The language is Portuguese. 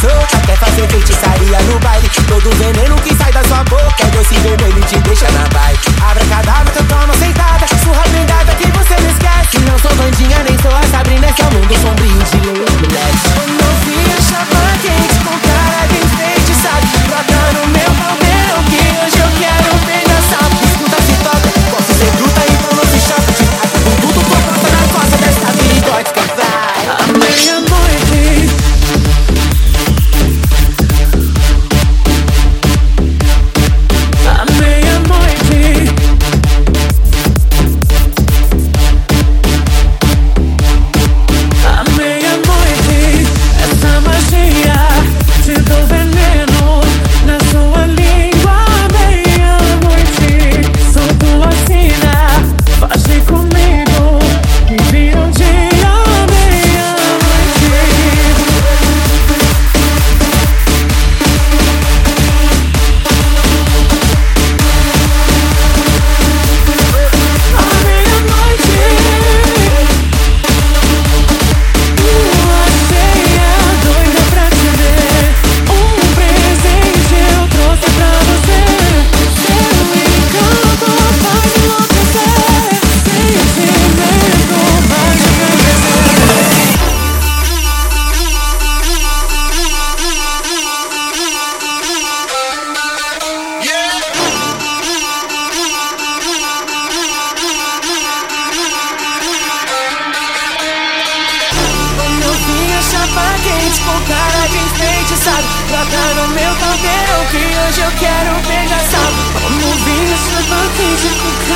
solta Quer fazer feitiçaria no baile Todo veneno que sai da sua boca É doce vermelho e te deixa na bike Abra cadáver, toma sentada. capa quente com cara de enfeitiçado. Bota no meu caldeirão que hoje eu quero beijar salvo No vinho, sua quente com cara